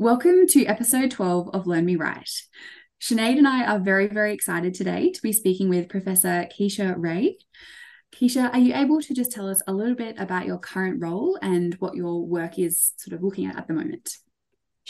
Welcome to episode 12 of Learn Me Right. Sinead and I are very, very excited today to be speaking with Professor Keisha Ray. Keisha, are you able to just tell us a little bit about your current role and what your work is sort of looking at at the moment?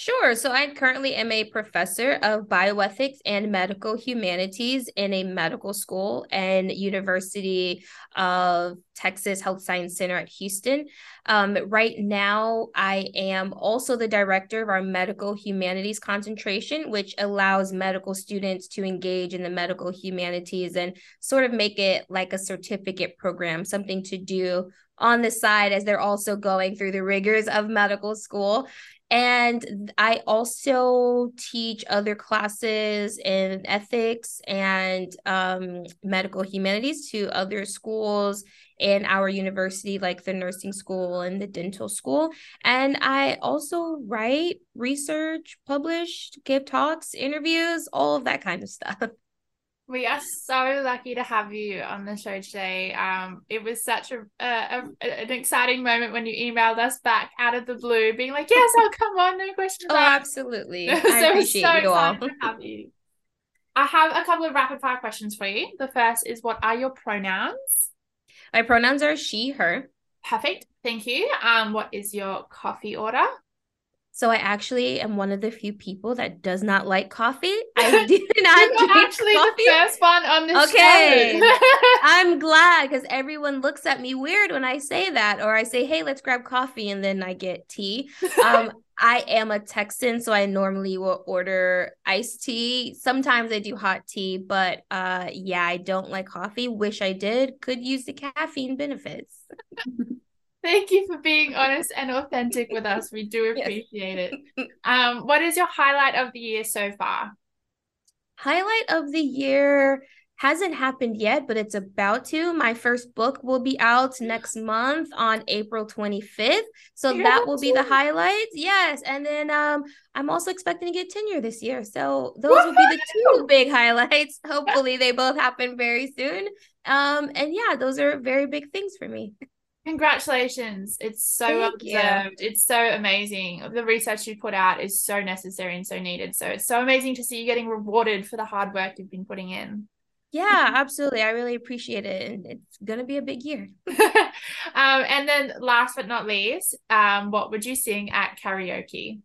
Sure. So I currently am a professor of bioethics and medical humanities in a medical school and University of Texas Health Science Center at Houston. Um, right now, I am also the director of our medical humanities concentration, which allows medical students to engage in the medical humanities and sort of make it like a certificate program, something to do on the side as they're also going through the rigors of medical school. And I also teach other classes in ethics and um, medical humanities to other schools in our university, like the nursing school and the dental school. And I also write, research, publish, give talks, interviews, all of that kind of stuff. We are so lucky to have you on the show today. Um, it was such a, a, a, an exciting moment when you emailed us back out of the blue, being like, "Yes, I'll come on, no questions." Oh, absolutely! I so appreciate so you all. To have you. I have a couple of rapid fire questions for you. The first is, what are your pronouns? My pronouns are she, her. Perfect. Thank you. Um, what is your coffee order? So I actually am one of the few people that does not like coffee. I do not You're actually coffee. the first one on this okay. I'm glad because everyone looks at me weird when I say that, or I say, "Hey, let's grab coffee," and then I get tea. Um, I am a Texan, so I normally will order iced tea. Sometimes I do hot tea, but uh, yeah, I don't like coffee. Wish I did. Could use the caffeine benefits. Thank you for being honest and authentic with us. We do appreciate yes. it. Um, what is your highlight of the year so far? Highlight of the year hasn't happened yet, but it's about to. My first book will be out next month on April 25th. So yeah, that will be the highlights. Yes. And then um I'm also expecting to get tenure this year. So those Woo-hoo! will be the two big highlights. Hopefully they both happen very soon. Um and yeah, those are very big things for me. Congratulations. It's so Thank well deserved. You. It's so amazing. The research you put out is so necessary and so needed. So it's so amazing to see you getting rewarded for the hard work you've been putting in. Yeah, absolutely. I really appreciate it. And it's going to be a big year. um, and then last but not least, um, what would you sing at karaoke?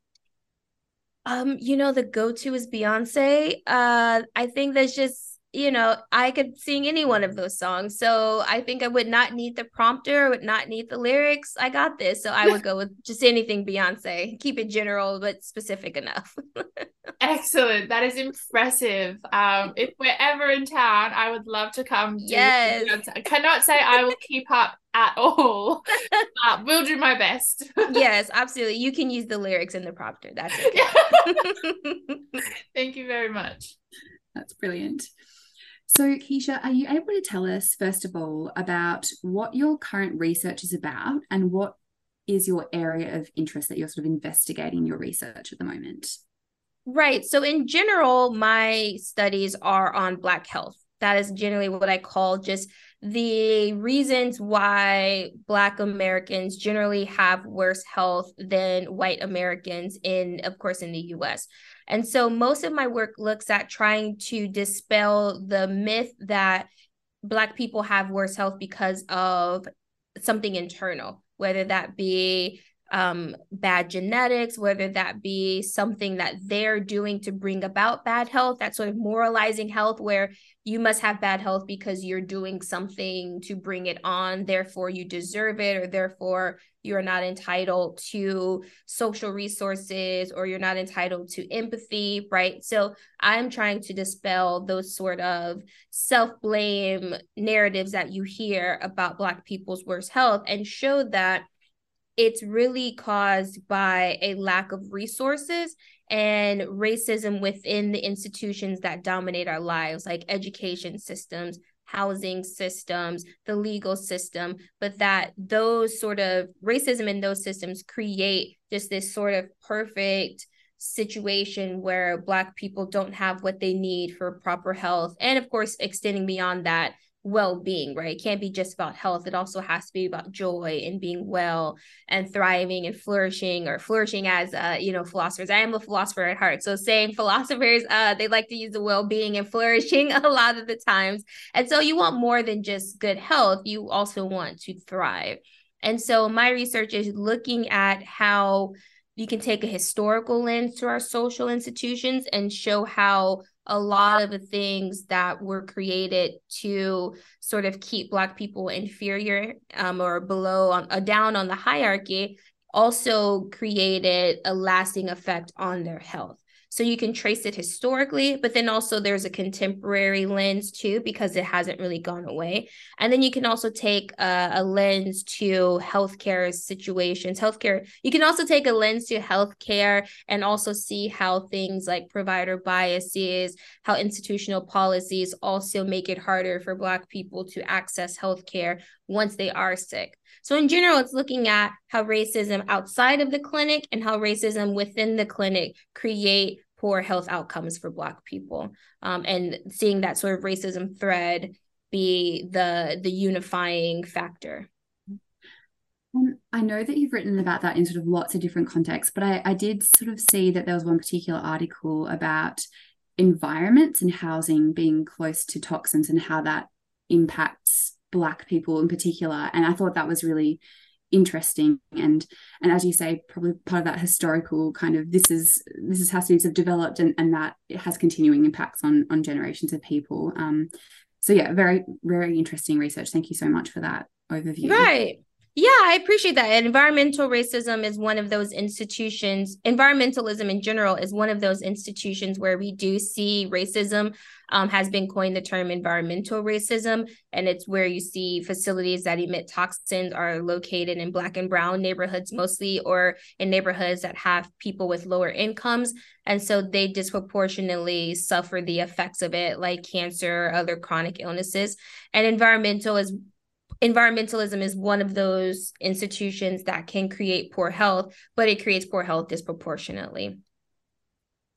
Um, you know, the go-to is Beyonce. Uh, I think that's just you know, I could sing any one of those songs. So I think I would not need the prompter, would not need the lyrics. I got this. So I would go with just anything Beyonce. Keep it general but specific enough. Excellent. That is impressive. Um, if we're ever in town, I would love to come. yes. I cannot say I will keep up at all. uh, we'll do my best. yes, absolutely. You can use the lyrics in the prompter. That's okay. Thank you very much. That's brilliant. So, Keisha, are you able to tell us, first of all, about what your current research is about and what is your area of interest that you're sort of investigating your research at the moment? Right. So, in general, my studies are on Black health. That is generally what I call just the reasons why Black Americans generally have worse health than white Americans in, of course, in the US. And so most of my work looks at trying to dispel the myth that Black people have worse health because of something internal, whether that be um, bad genetics, whether that be something that they're doing to bring about bad health, that sort of moralizing health where you must have bad health because you're doing something to bring it on, therefore you deserve it, or therefore you're not entitled to social resources or you're not entitled to empathy, right? So I'm trying to dispel those sort of self blame narratives that you hear about Black people's worse health and show that it's really caused by a lack of resources and racism within the institutions that dominate our lives, like education systems, housing systems, the legal system, but that those sort of racism in those systems create just this sort of perfect situation where Black people don't have what they need for proper health. And of course, extending beyond that, well-being right? It can't be just about health. It also has to be about joy and being well and thriving and flourishing or flourishing as uh you know philosophers. I am a philosopher at heart. So saying philosophers uh they like to use the well-being and flourishing a lot of the times. And so you want more than just good health. You also want to thrive. And so my research is looking at how you can take a historical lens to our social institutions and show how a lot of the things that were created to sort of keep black people inferior um, or below on uh, down on the hierarchy also created a lasting effect on their health so you can trace it historically, but then also there's a contemporary lens too, because it hasn't really gone away. And then you can also take a, a lens to healthcare situations. Healthcare, you can also take a lens to healthcare and also see how things like provider biases, how institutional policies also make it harder for Black people to access healthcare once they are sick. So, in general, it's looking at how racism outside of the clinic and how racism within the clinic create poor health outcomes for Black people, um, and seeing that sort of racism thread be the the unifying factor. Um, I know that you've written about that in sort of lots of different contexts, but I, I did sort of see that there was one particular article about environments and housing being close to toxins and how that impacts black people in particular and i thought that was really interesting. And and as you say probably part of that historical kind of this is this is how cities have developed and, and that it has continuing impacts on on generations of people. Um so yeah very very interesting research. Thank you so much for that overview. Right yeah, I appreciate that. Environmental racism is one of those institutions, environmentalism in general is one of those institutions where we do see racism um, has been coined the term environmental racism. And it's where you see facilities that emit toxins are located in Black and Brown neighborhoods mostly, or in neighborhoods that have people with lower incomes. And so they disproportionately suffer the effects of it, like cancer, other chronic illnesses. And environmental is environmentalism is one of those institutions that can create poor health, but it creates poor health disproportionately.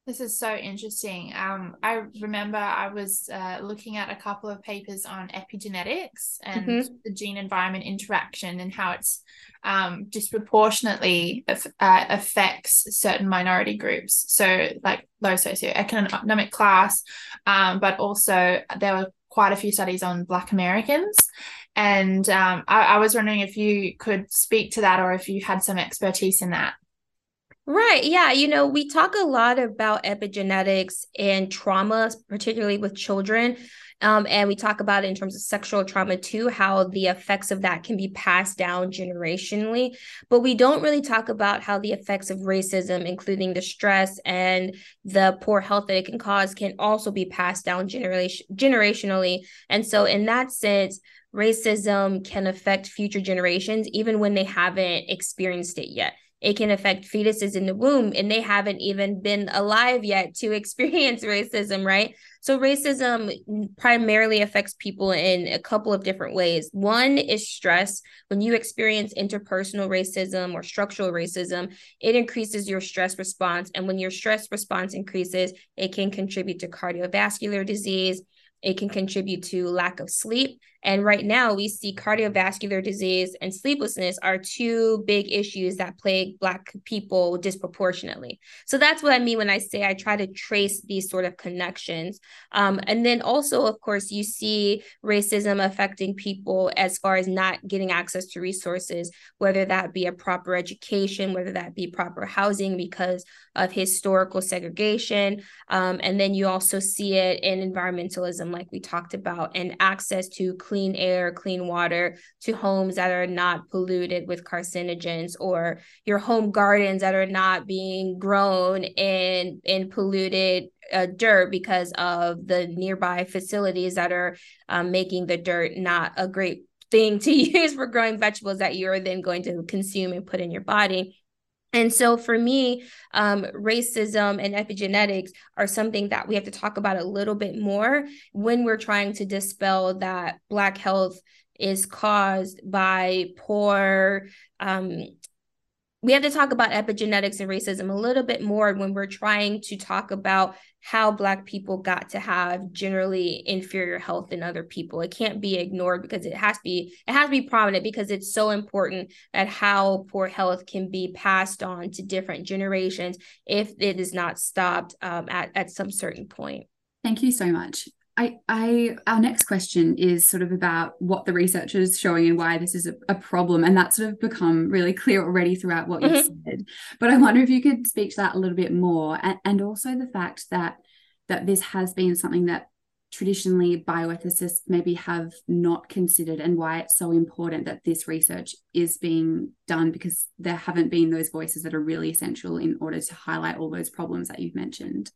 This is so interesting. Um, I remember I was uh, looking at a couple of papers on epigenetics and mm-hmm. the gene environment interaction and how it's um, disproportionately uh, affects certain minority groups. So, like low socioeconomic class, um, but also there were quite a few studies on Black Americans and um, I, I was wondering if you could speak to that or if you had some expertise in that. Right. Yeah. You know, we talk a lot about epigenetics and trauma, particularly with children. Um, and we talk about it in terms of sexual trauma too, how the effects of that can be passed down generationally. But we don't really talk about how the effects of racism, including the stress and the poor health that it can cause, can also be passed down generation generationally. And so, in that sense, racism can affect future generations even when they haven't experienced it yet. It can affect fetuses in the womb and they haven't even been alive yet to experience racism, right? So, racism primarily affects people in a couple of different ways. One is stress. When you experience interpersonal racism or structural racism, it increases your stress response. And when your stress response increases, it can contribute to cardiovascular disease. It can contribute to lack of sleep and right now, we see cardiovascular disease and sleeplessness are two big issues that plague Black people disproportionately. So that's what I mean when I say I try to trace these sort of connections. Um, and then also, of course, you see racism affecting people as far as not getting access to resources, whether that be a proper education, whether that be proper housing because of historical segregation. Um, and then you also see it in environmentalism, like we talked about, and access to clean air, clean water to homes that are not polluted with carcinogens or your home gardens that are not being grown in in polluted uh, dirt because of the nearby facilities that are um, making the dirt not a great thing to use for growing vegetables that you're then going to consume and put in your body. And so for me, um, racism and epigenetics are something that we have to talk about a little bit more when we're trying to dispel that Black health is caused by poor um, we have to talk about epigenetics and racism a little bit more when we're trying to talk about how black people got to have generally inferior health than other people. It can't be ignored because it has to be it has to be prominent because it's so important at how poor health can be passed on to different generations if it is not stopped um, at, at some certain point. Thank you so much I, I, our next question is sort of about what the research is showing and why this is a, a problem, and that's sort of become really clear already throughout what mm-hmm. you've said. But I wonder if you could speak to that a little bit more, and, and also the fact that that this has been something that traditionally bioethicists maybe have not considered, and why it's so important that this research is being done because there haven't been those voices that are really essential in order to highlight all those problems that you've mentioned.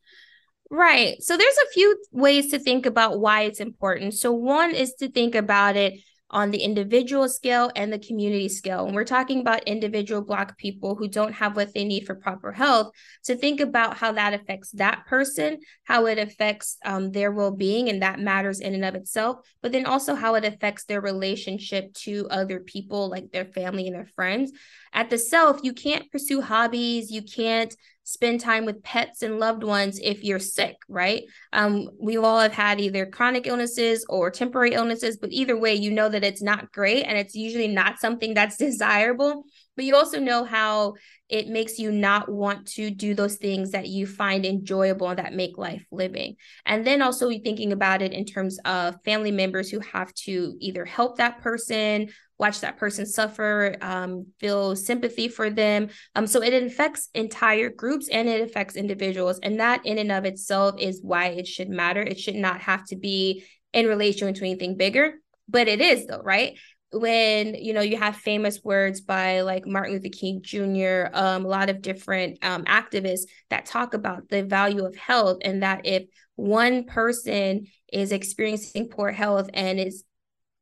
Right. So there's a few ways to think about why it's important. So one is to think about it on the individual scale and the community scale. And we're talking about individual Black people who don't have what they need for proper health, to think about how that affects that person, how it affects um, their well being, and that matters in and of itself, but then also how it affects their relationship to other people, like their family and their friends. At the self, you can't pursue hobbies, you can't spend time with pets and loved ones if you're sick, right? Um, we all have had either chronic illnesses or temporary illnesses, but either way, you know that it's not great and it's usually not something that's desirable. But you also know how it makes you not want to do those things that you find enjoyable and that make life living. And then also thinking about it in terms of family members who have to either help that person watch that person suffer, um, feel sympathy for them. Um, so it affects entire groups and it affects individuals. And that in and of itself is why it should matter. It should not have to be in relation to anything bigger, but it is though, right? When you know you have famous words by like Martin Luther King Jr., um, a lot of different um, activists that talk about the value of health and that if one person is experiencing poor health and is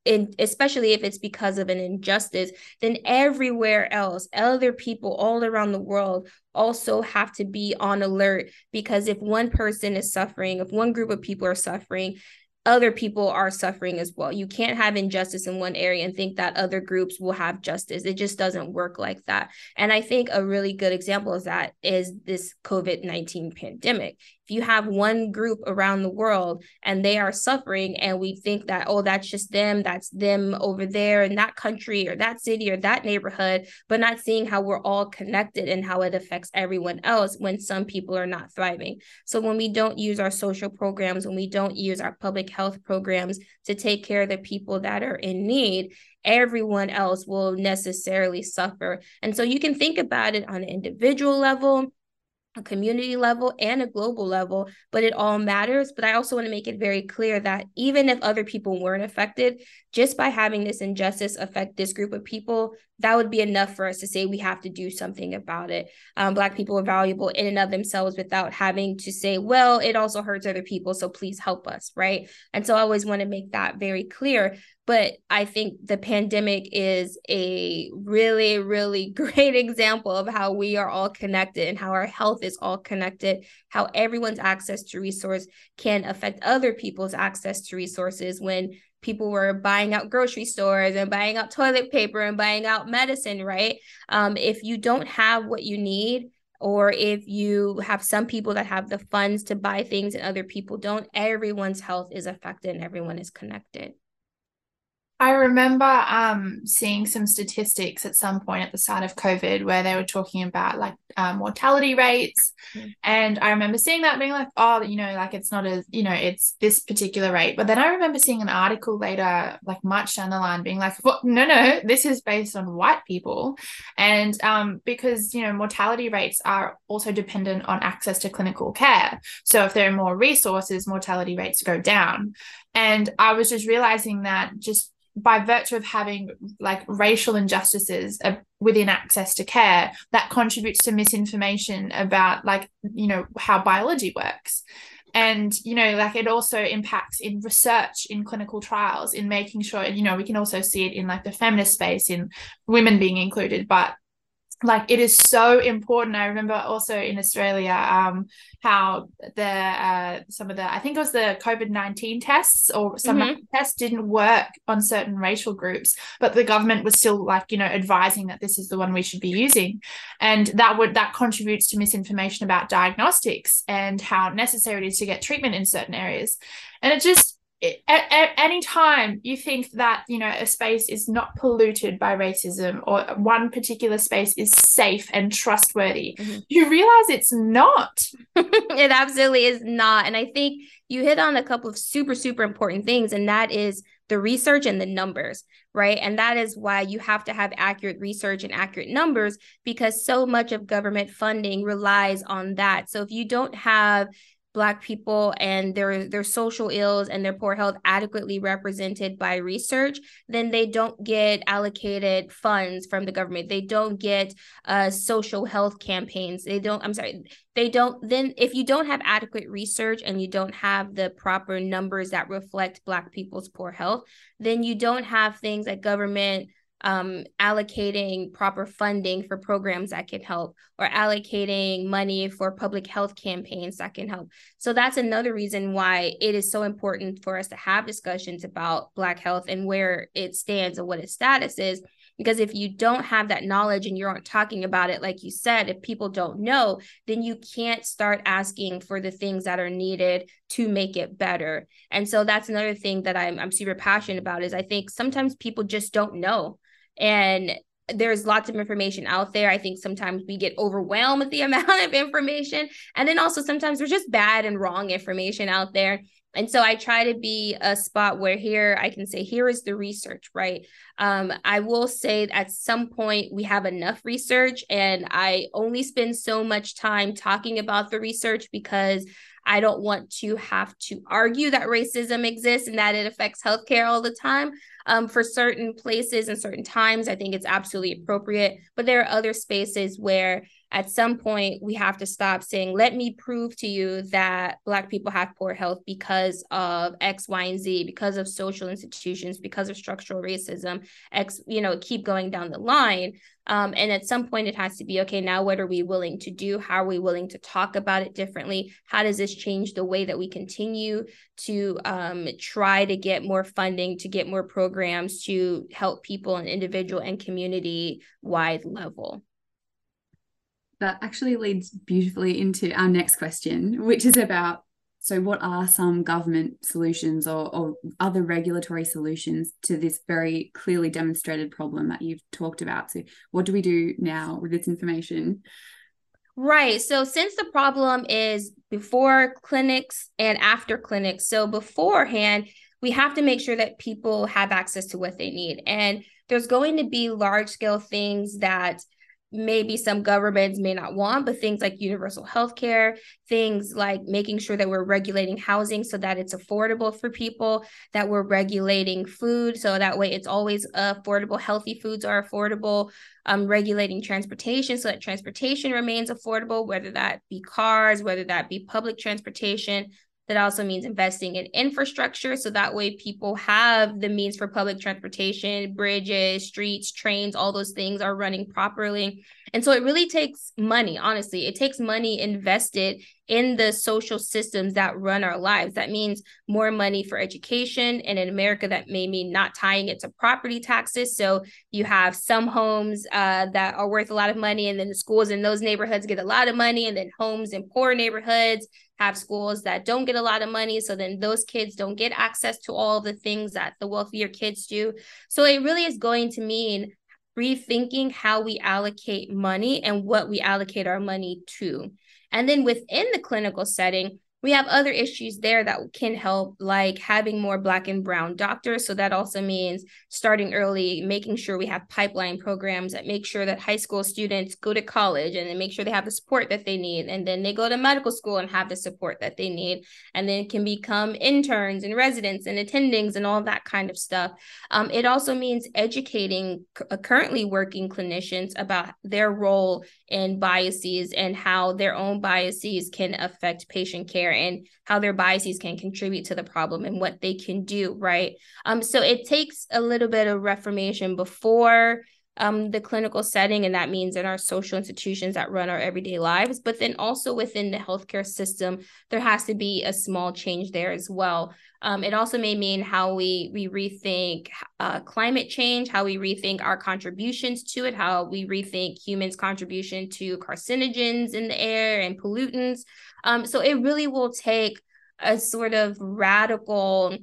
in, especially if it's because of an injustice, then everywhere else, other people all around the world also have to be on alert because if one person is suffering, if one group of people are suffering, other people are suffering as well. You can't have injustice in one area and think that other groups will have justice. It just doesn't work like that. And I think a really good example of that is this COVID 19 pandemic if you have one group around the world and they are suffering and we think that oh that's just them that's them over there in that country or that city or that neighborhood but not seeing how we're all connected and how it affects everyone else when some people are not thriving. So when we don't use our social programs when we don't use our public health programs to take care of the people that are in need everyone else will necessarily suffer. And so you can think about it on an individual level a community level and a global level, but it all matters. But I also want to make it very clear that even if other people weren't affected, just by having this injustice affect this group of people, that would be enough for us to say we have to do something about it. Um, Black people are valuable in and of themselves without having to say, well, it also hurts other people, so please help us, right? And so I always want to make that very clear. But I think the pandemic is a really, really great example of how we are all connected and how our health is all connected, how everyone's access to resource can affect other people's access to resources when people were buying out grocery stores and buying out toilet paper and buying out medicine, right? Um, if you don't have what you need, or if you have some people that have the funds to buy things and other people don't, everyone's health is affected and everyone is connected. I remember um, seeing some statistics at some point at the start of COVID where they were talking about like um, mortality rates. Mm. And I remember seeing that being like, oh, you know, like it's not as, you know, it's this particular rate. But then I remember seeing an article later, like much down the line, being like, well, no, no, this is based on white people. And um, because, you know, mortality rates are also dependent on access to clinical care. So if there are more resources, mortality rates go down. And I was just realizing that just by virtue of having like racial injustices uh, within access to care that contributes to misinformation about like you know how biology works. And you know like it also impacts in research in clinical trials in making sure you know we can also see it in like the feminist space in women being included but like it is so important. I remember also in australia um how the uh some of the i think it was the covid-19 tests or some mm-hmm. tests didn't work on certain racial groups but the government was still like you know advising that this is the one we should be using. And that would that contributes to misinformation about diagnostics and how necessary it is to get treatment in certain areas. And it just at, at any time you think that you know a space is not polluted by racism or one particular space is safe and trustworthy mm-hmm. you realize it's not. It absolutely is not. And i think you hit on a couple of super super important things and that is the research and the numbers right? And that is why you have to have accurate research and accurate numbers because so much of government funding relies on that. So if you don't have black people and their their social ills and their poor health adequately represented by research then they don't get allocated funds from the government. They don't get uh, social health campaigns. They don't i'm sorry they don't then if you don't have adequate research and you don't have the proper numbers that reflect black people's poor health then you don't have things like government um, allocating proper funding for programs that can help or allocating money for public health campaigns that can help. So that's another reason why it is so important for us to have discussions about Black health and where it stands and what its status is. Because if you don't have that knowledge and you aren't talking about it, like you said, if people don't know, then you can't start asking for the things that are needed to make it better. And so that's another thing that I'm, I'm super passionate about is I think sometimes people just don't know and there's lots of information out there. I think sometimes we get overwhelmed with the amount of information. And then also sometimes there's just bad and wrong information out there. And so I try to be a spot where here I can say, here is the research, right? Um, I will say at some point we have enough research, and I only spend so much time talking about the research because I don't want to have to argue that racism exists and that it affects healthcare all the time. Um, for certain places and certain times, I think it's absolutely appropriate. But there are other spaces where at some point we have to stop saying let me prove to you that black people have poor health because of x y and z because of social institutions because of structural racism x you know keep going down the line. Um, and at some point it has to be okay now what are we willing to do? How are we willing to talk about it differently? How does this change the way that we continue to um, try to get more funding to get more programs to help people on individual and community wide level that actually leads beautifully into our next question, which is about so what are some government solutions or, or other regulatory solutions to this very clearly demonstrated problem that you've talked about? So what do we do now with this information? Right. So since the problem is before clinics and after clinics, so beforehand, we have to make sure that people have access to what they need. And there's going to be large scale things that maybe some governments may not want, but things like universal health care, things like making sure that we're regulating housing so that it's affordable for people, that we're regulating food so that way it's always affordable, healthy foods are affordable, um, regulating transportation so that transportation remains affordable, whether that be cars, whether that be public transportation, that also means investing in infrastructure so that way people have the means for public transportation, bridges, streets, trains, all those things are running properly. And so it really takes money, honestly. It takes money invested in the social systems that run our lives. That means more money for education. And in America, that may mean not tying it to property taxes. So you have some homes uh, that are worth a lot of money, and then the schools in those neighborhoods get a lot of money, and then homes in poor neighborhoods have schools that don't get a lot of money. So then those kids don't get access to all the things that the wealthier kids do. So it really is going to mean rethinking how we allocate money and what we allocate our money to. And then within the clinical setting, we have other issues there that can help, like having more Black and Brown doctors. So that also means starting early, making sure we have pipeline programs that make sure that high school students go to college and then make sure they have the support that they need. And then they go to medical school and have the support that they need. And then can become interns and residents and attendings and all that kind of stuff. Um, it also means educating c- currently working clinicians about their role in biases and how their own biases can affect patient care and how their biases can contribute to the problem and what they can do right? Um so it takes a little bit of reformation before um, the clinical setting, and that means in our social institutions that run our everyday lives. But then also within the healthcare system, there has to be a small change there as well. Um, it also may mean how we we rethink uh, climate change, how we rethink our contributions to it, how we rethink humans' contribution to carcinogens in the air and pollutants. Um, so it really will take a sort of radical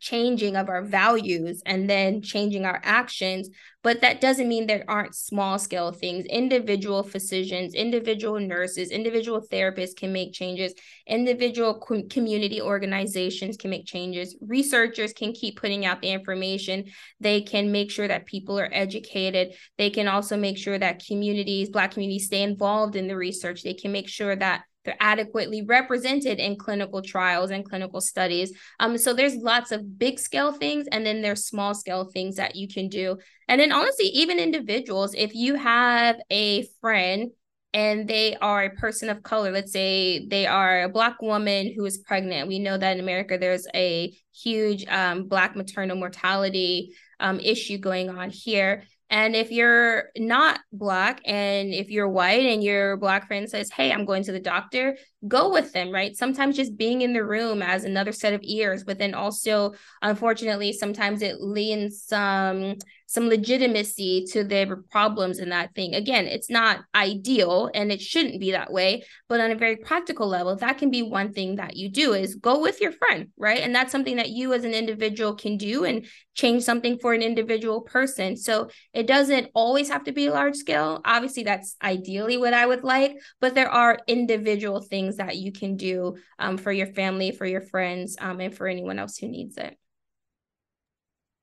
changing of our values and then changing our actions but that doesn't mean there aren't small scale things. Individual physicians individual nurses individual therapists can make changes. Individual com- community organizations can make changes. Researchers can keep putting out the information. They can make sure that people are educated. They can also make sure that communities black communities stay involved in the research. They can make sure that they're adequately represented in clinical trials and clinical studies. Um, so there's lots of big scale things, and then there's small scale things that you can do. And then honestly, even individuals, if you have a friend and they are a person of color, let's say they are a Black woman who is pregnant. We know that in America, there's a huge um, Black maternal mortality um, issue going on here. And if you're not black and if you're white and your black friend says, Hey, I'm going to the doctor, go with them, right? Sometimes just being in the room as another set of ears, but then also, unfortunately, sometimes it leans some some legitimacy to their problems in that thing. Again, it's not ideal and it shouldn't be that way, but on a very practical level, that can be one thing that you do is go with your friend, right? And that's something that you as an individual can do and change something for an individual person. So it doesn't always have to be large scale. Obviously, that's ideally what I would like, but there are individual things that you can do um, for your family, for your friends, um, and for anyone else who needs it.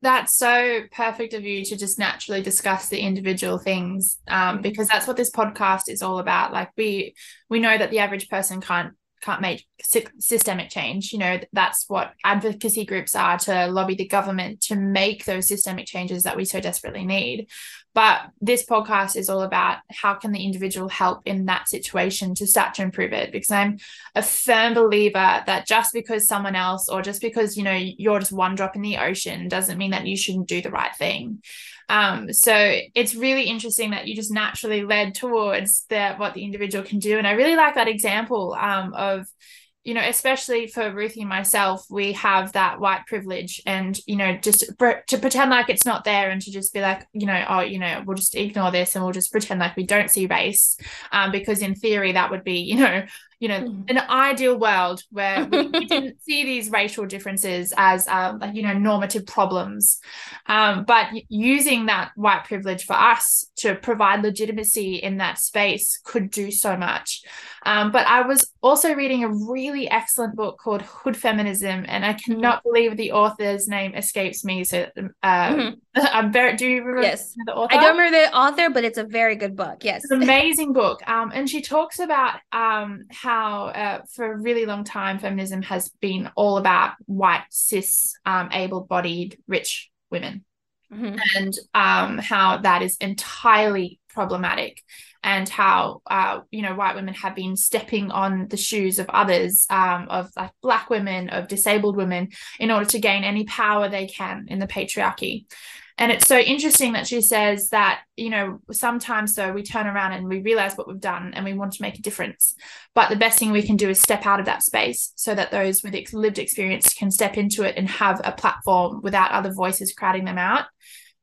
That's so perfect of you to just naturally discuss the individual things, um, mm-hmm. because that's what this podcast is all about. Like we we know that the average person can't can't make systemic change. You know, that's what advocacy groups are to lobby the government to make those systemic changes that we so desperately need. But this podcast is all about how can the individual help in that situation to start to improve it. Because I'm a firm believer that just because someone else or just because, you know, you're just one drop in the ocean doesn't mean that you shouldn't do the right thing. Um, so it's really interesting that you just naturally led towards the what the individual can do. And I really like that example um, of you know, especially for Ruthie and myself, we have that white privilege, and you know, just to pretend like it's not there, and to just be like, you know, oh, you know, we'll just ignore this, and we'll just pretend like we don't see race, um, because in theory that would be, you know, you know, mm. an ideal world where we, we didn't see these racial differences as, um, like, you know, normative problems. Um, but using that white privilege for us to provide legitimacy in that space could do so much. Um, but I was also reading a really excellent book called Hood Feminism, and I mm-hmm. cannot believe the author's name escapes me. So uh, mm-hmm. I'm very. Do you remember yes. the author? I don't remember the author, but it's a very good book. Yes, it's an amazing book. Um, and she talks about um how uh, for a really long time feminism has been all about white cis um able-bodied rich women mm-hmm. and um how that is entirely problematic and how uh, you know white women have been stepping on the shoes of others um, of like black women of disabled women in order to gain any power they can in the patriarchy and it's so interesting that she says that, you know, sometimes though we turn around and we realize what we've done and we want to make a difference. But the best thing we can do is step out of that space so that those with lived experience can step into it and have a platform without other voices crowding them out.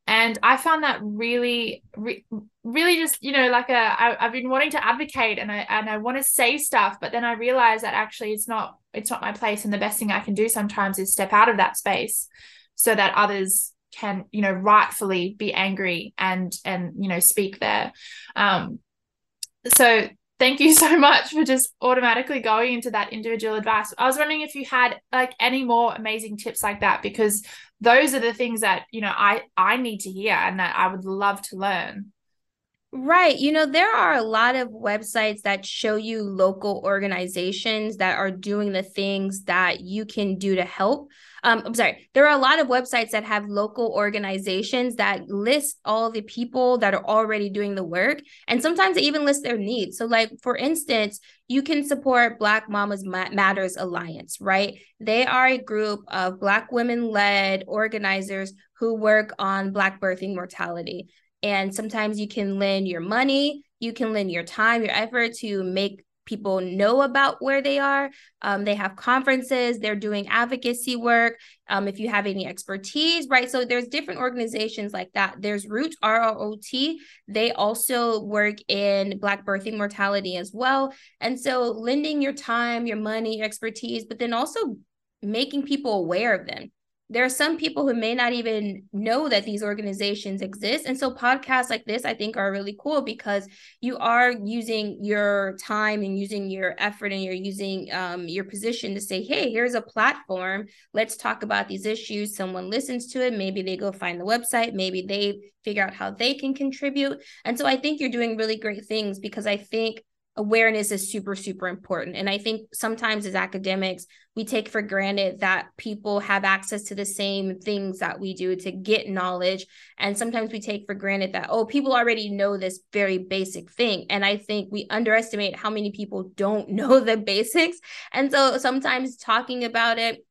And I found that really, re- really just, you know, like a, I, I've been wanting to advocate and I, and I want to say stuff, but then I realize that actually it's not, it's not my place. And the best thing I can do sometimes is step out of that space so that others can you know rightfully be angry and and you know speak there. Um so thank you so much for just automatically going into that individual advice. I was wondering if you had like any more amazing tips like that because those are the things that you know i i need to hear and that i would love to learn Right. You know, there are a lot of websites that show you local organizations that are doing the things that you can do to help um, I'm sorry, there are a lot of websites that have local organizations that list all the people that are already doing the work. And sometimes they even list their needs. So, like, for instance, you can support Black Mamas Matters Alliance, right? They are a group of Black women led organizers who work on Black birthing mortality And sometimes you can lend your money, you can lend your time, your effort to make people know about where they are. Um, they have conferences, they're doing advocacy work. Um, if you have any expertise, right? So there's different organizations like that. There's Root, R-O-O-T. They also work in Black birthing mortality as well. And so lending your time, your money, your expertise, but then also making people aware of them there are some people who may not even know that these organizations exist. And so podcasts like this, I think, are really cool because you are using your time and using your effort and you're using um, your position to say, hey, here's a platform. Let's talk about these issues. Someone listens to it. Maybe they go find the website. Maybe they figure out how they can contribute. And so I think you're doing really great things because I think awareness is super super important. And i think sometimes as academics we take for granted that people have access to the same things that we do to get knowledge. And sometimes we take for granted that oh people already know this very basic thing. And i think we underestimate how many people don't know the basics. And so sometimes talking about it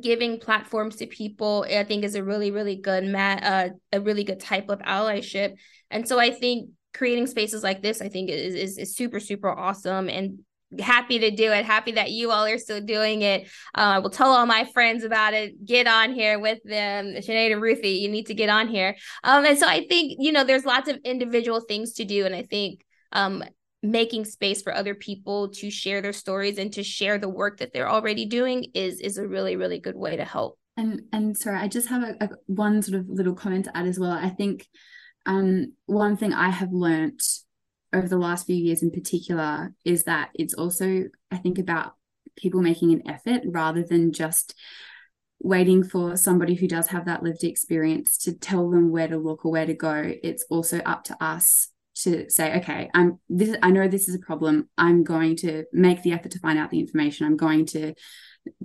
giving platforms to people i think is a really really good mat uh, a really good type of allyship. And so i think creating spaces like this, I think is, is, is super, super awesome and happy to do it. Happy that you all are still doing it. Uh, I will tell all my friends about it. Get on here with them. Sinead and Ruthie, you need to get on here. Um, and so I think, you know, there's lots of individual things to do. And I think um, making space for other people to share their stories and to share the work that they're already doing is is a really, really good way to help. And and sorry, I just have a, a one sort of little comment to add as well. I think um, one thing I have learnt over the last few years in particular is that it's also, I think, about people making an effort rather than just waiting for somebody who does have that lived experience to tell them where to look or where to go. It's also up to us to say, okay, I'm this I know this is a problem. I'm going to make the effort to find out the information. I'm going to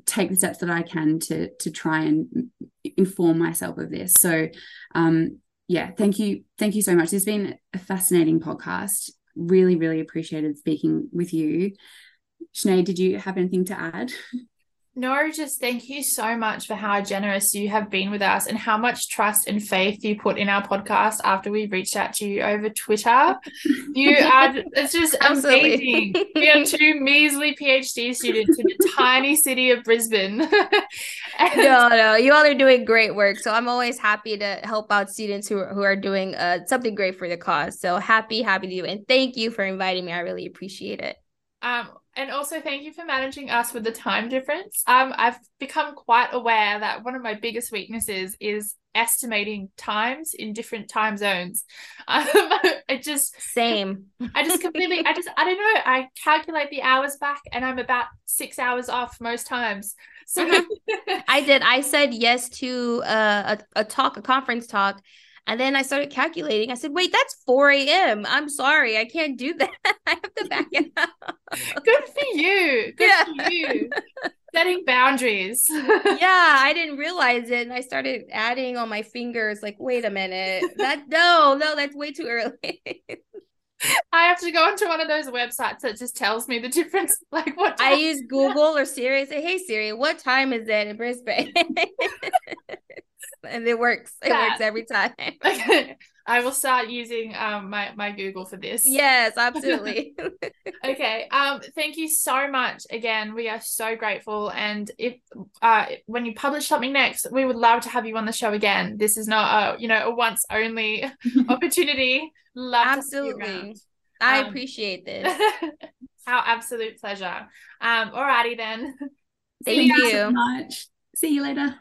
take the steps that I can to to try and inform myself of this. So um yeah, thank you. Thank you so much. It's been a fascinating podcast. Really, really appreciated speaking with you. Sinead, did you have anything to add? No, just thank you so much for how generous you have been with us and how much trust and faith you put in our podcast after we reached out to you over Twitter. You are, it's just amazing. we are two measly PhD students in the tiny city of Brisbane. and- no, no, you all are doing great work. So I'm always happy to help out students who are, who are doing uh, something great for the cause. So happy, happy to you. And thank you for inviting me. I really appreciate it. Um, and also thank you for managing us with the time difference. Um, I've become quite aware that one of my biggest weaknesses is estimating times in different time zones. Um, it just same. I just completely. I just. I don't know. I calculate the hours back, and I'm about six hours off most times. So I did. I said yes to uh, a a talk, a conference talk, and then I started calculating. I said, wait, that's 4 a.m. I'm sorry. I can't do that. I have to back it up. Good for you. Good yeah. for you. Setting boundaries. yeah, I didn't realize it. And I started adding on my fingers, like, wait a minute. That no, no, that's way too early. I have to go onto one of those websites that just tells me the difference. Like what time? I use Google or Siri. Say, hey Siri, what time is it in Brisbane? And it works. It that. works every time. Okay. I will start using um my my Google for this. Yes, absolutely. okay. Um thank you so much again. We are so grateful and if uh when you publish something next, we would love to have you on the show again. This is not a, you know, a once only opportunity. Love absolutely. I um, appreciate this. our absolute pleasure. Um alrighty then. Thank you so much. See you later.